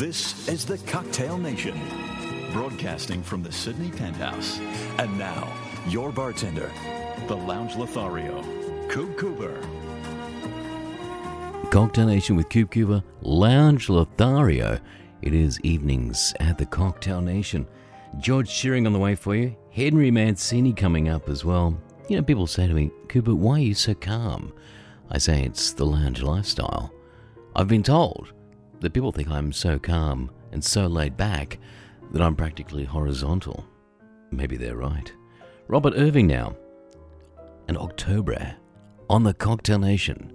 This is the Cocktail Nation, broadcasting from the Sydney Penthouse. And now, your bartender, the Lounge Lothario, Coop Cooper. Cocktail Nation with Coop Cooper, Lounge Lothario. It is evenings at the Cocktail Nation. George Shearing on the way for you. Henry Mancini coming up as well. You know, people say to me, Cooper, why are you so calm? I say it's the lounge lifestyle. I've been told that people think I'm so calm and so laid back that I'm practically horizontal. Maybe they're right. Robert Irving now, and October on the Cocktail Nation.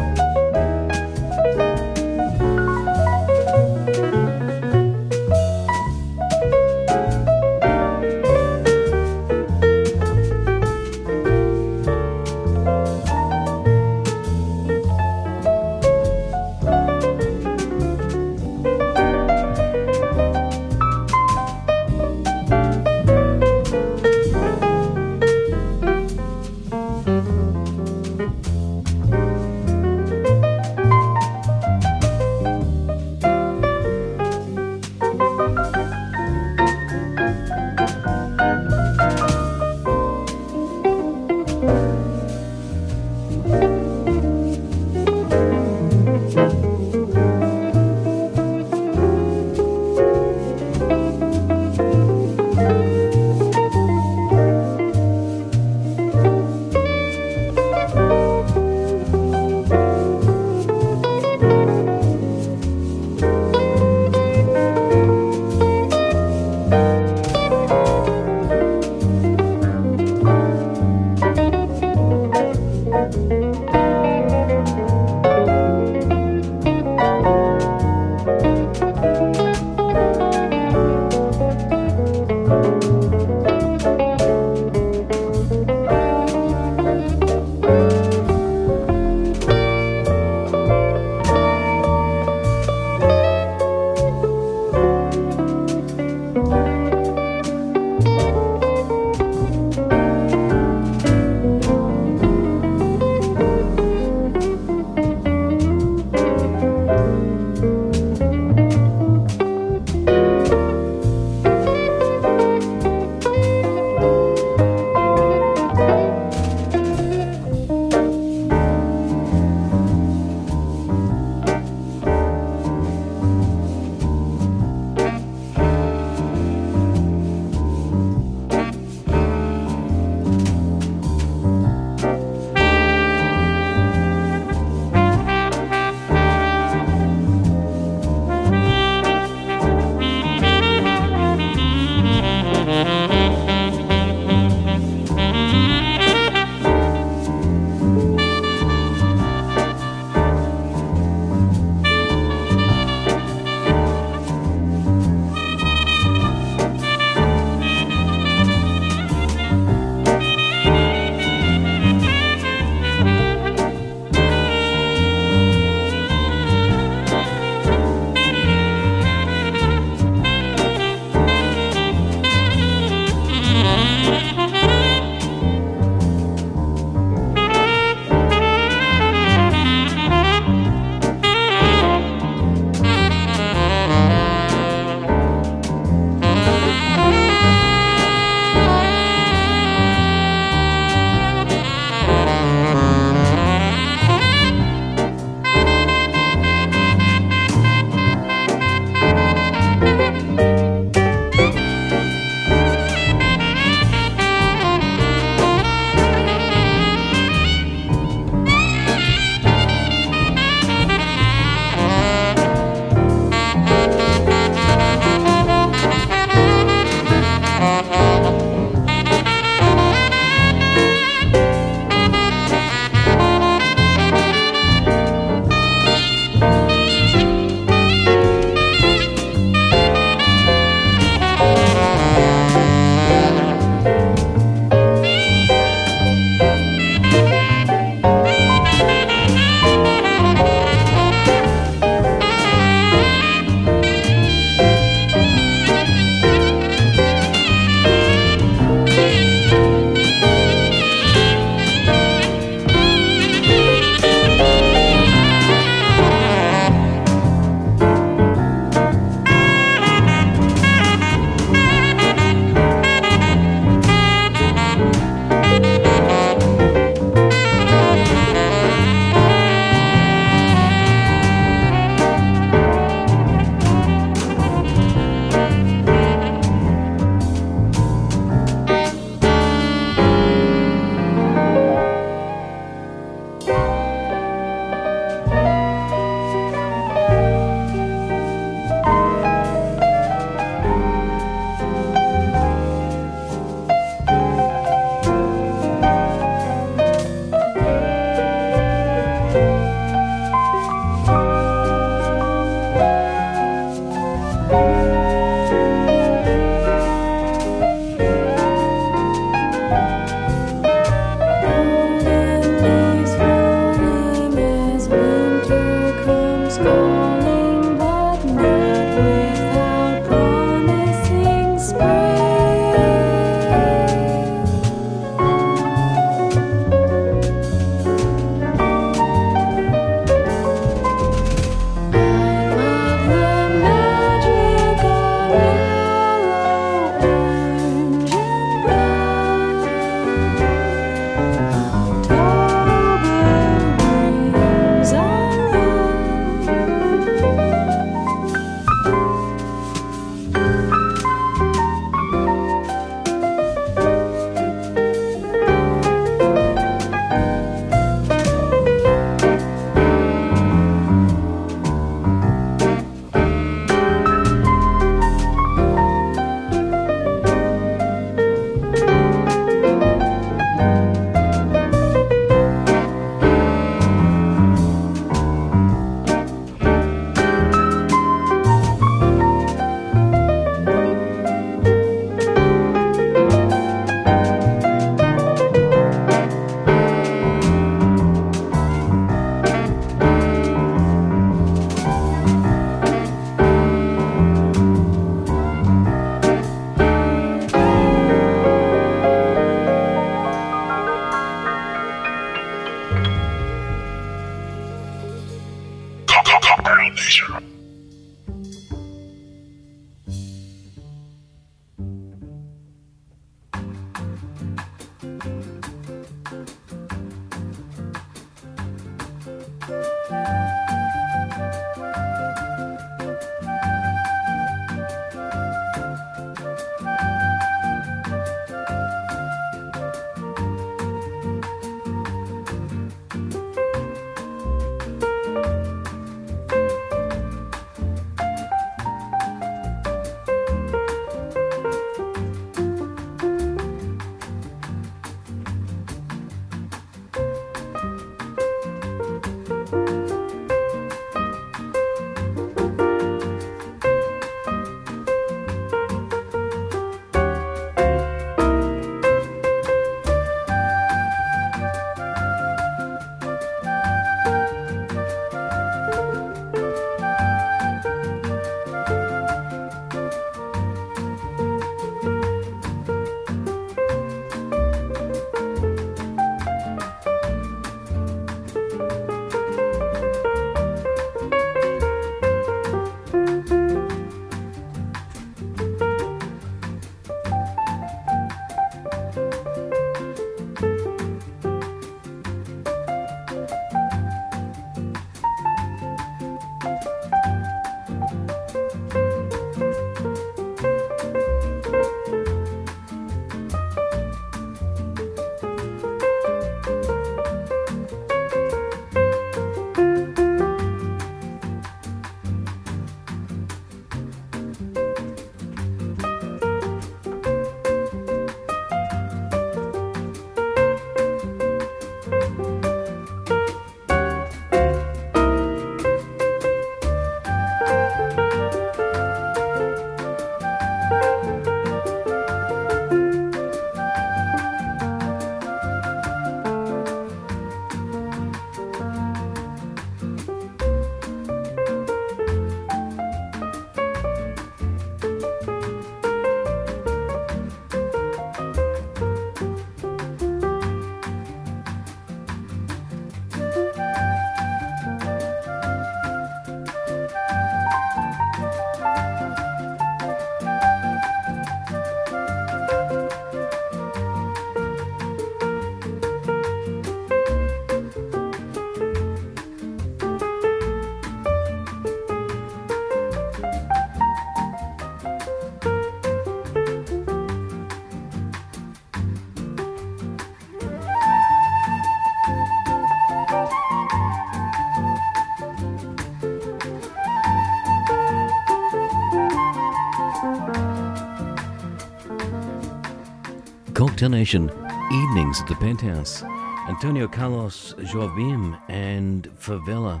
Cocktail Nation evenings at the Penthouse. Antonio Carlos Jobim and Favela.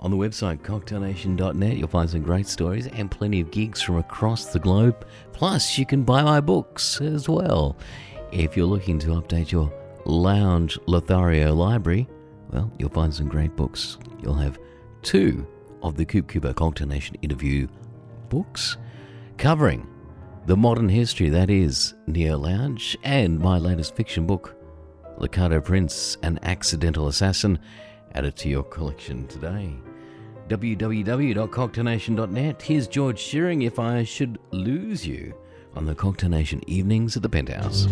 On the website cocktailnation.net, you'll find some great stories and plenty of gigs from across the globe. Plus, you can buy my books as well. If you're looking to update your lounge Lothario library, well, you'll find some great books. You'll have two of the Coop Cooper Cocktail Nation interview books covering the modern history that is Neo Lounge and my latest fiction book, Liccardo Prince, An Accidental Assassin, added to your collection today www.cocktailnation.net. Here's George Shearing if I should lose you on the Cocktail Nation evenings at the Penthouse.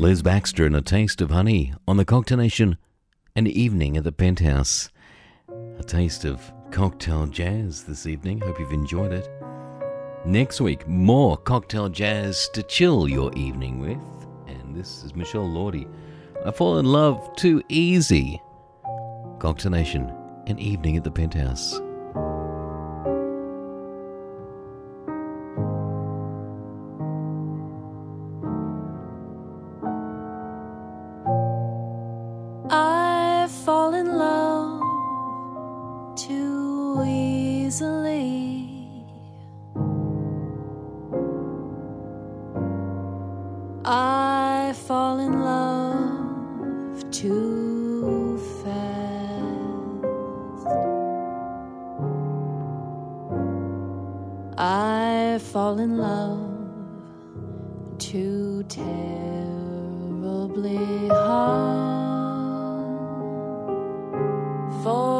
Les Baxter and a taste of honey on the Cocktail Nation, an evening at the penthouse. A taste of cocktail jazz this evening. Hope you've enjoyed it. Next week, more cocktail jazz to chill your evening with. And this is Michelle Lordi. I fall in love too easy. Cocktail Nation, an evening at the penthouse. love too terribly hard for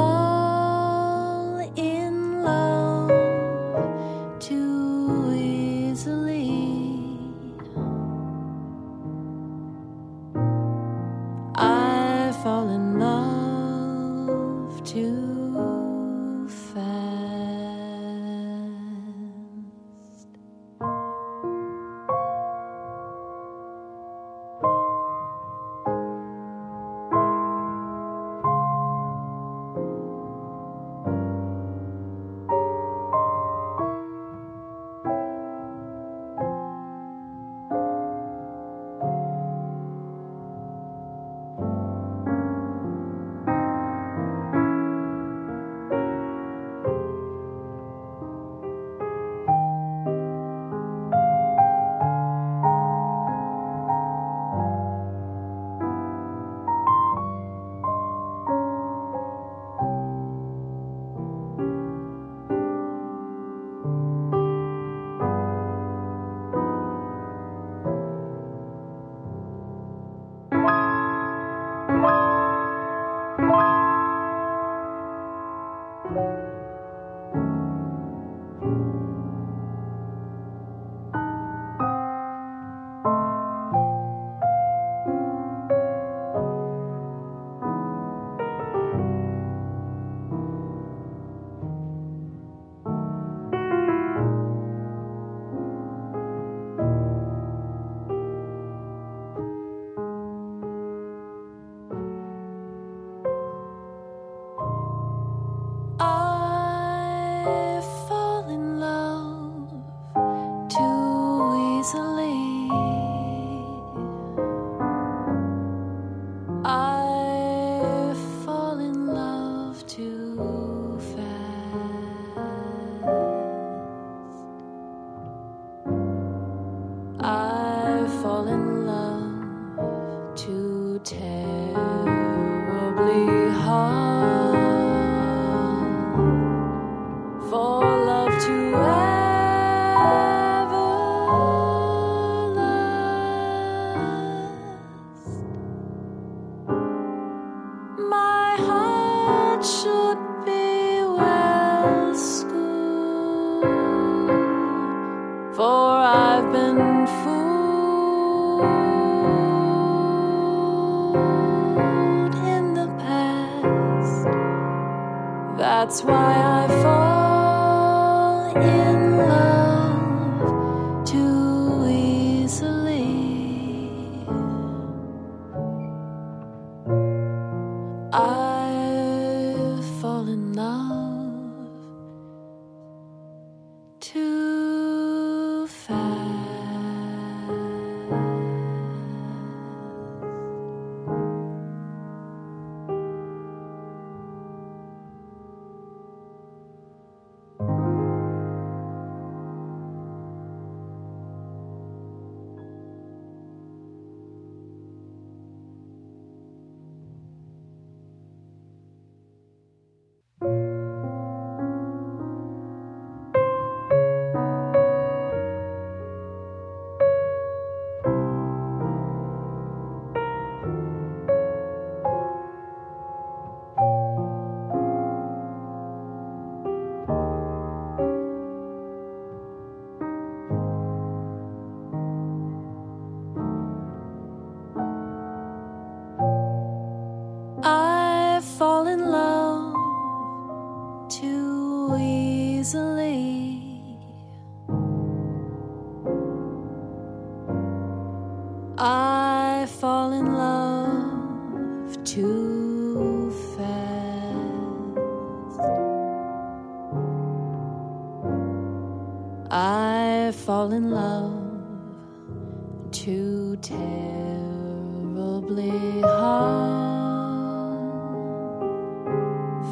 That's why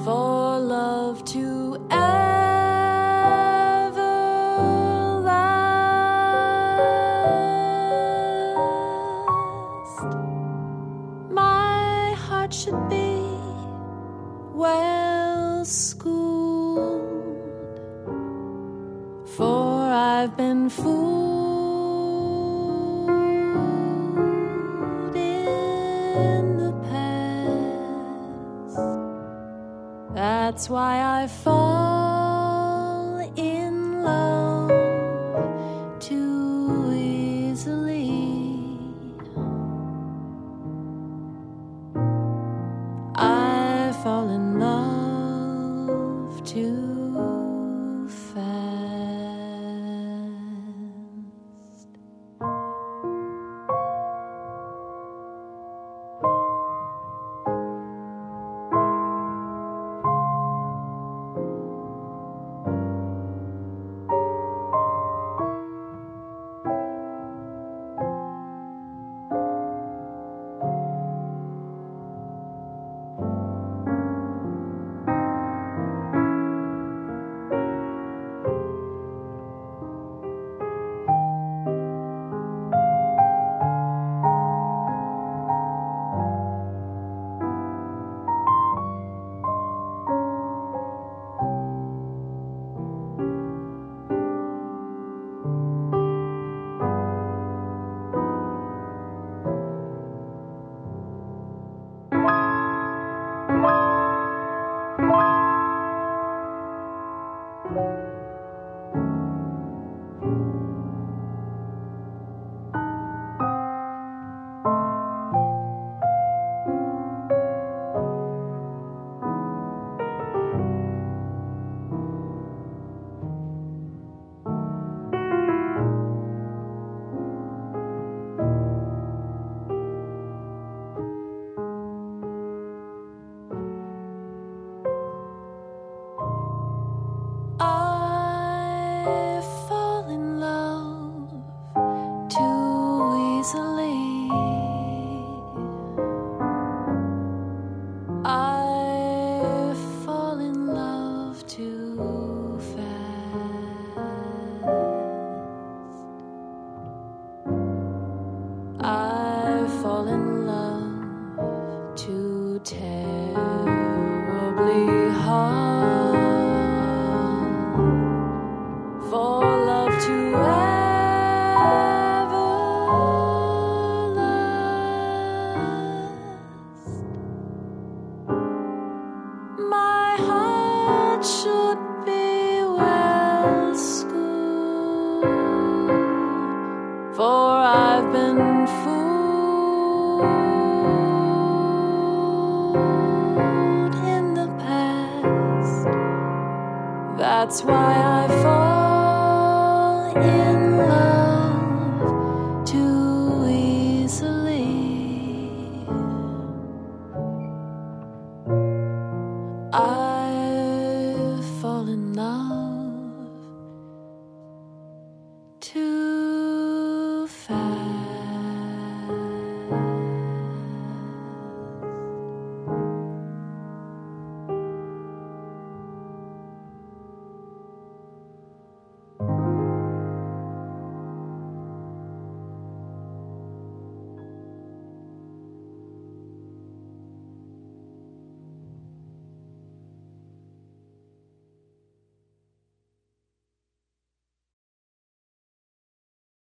for love to That's why I fall That's why I fall in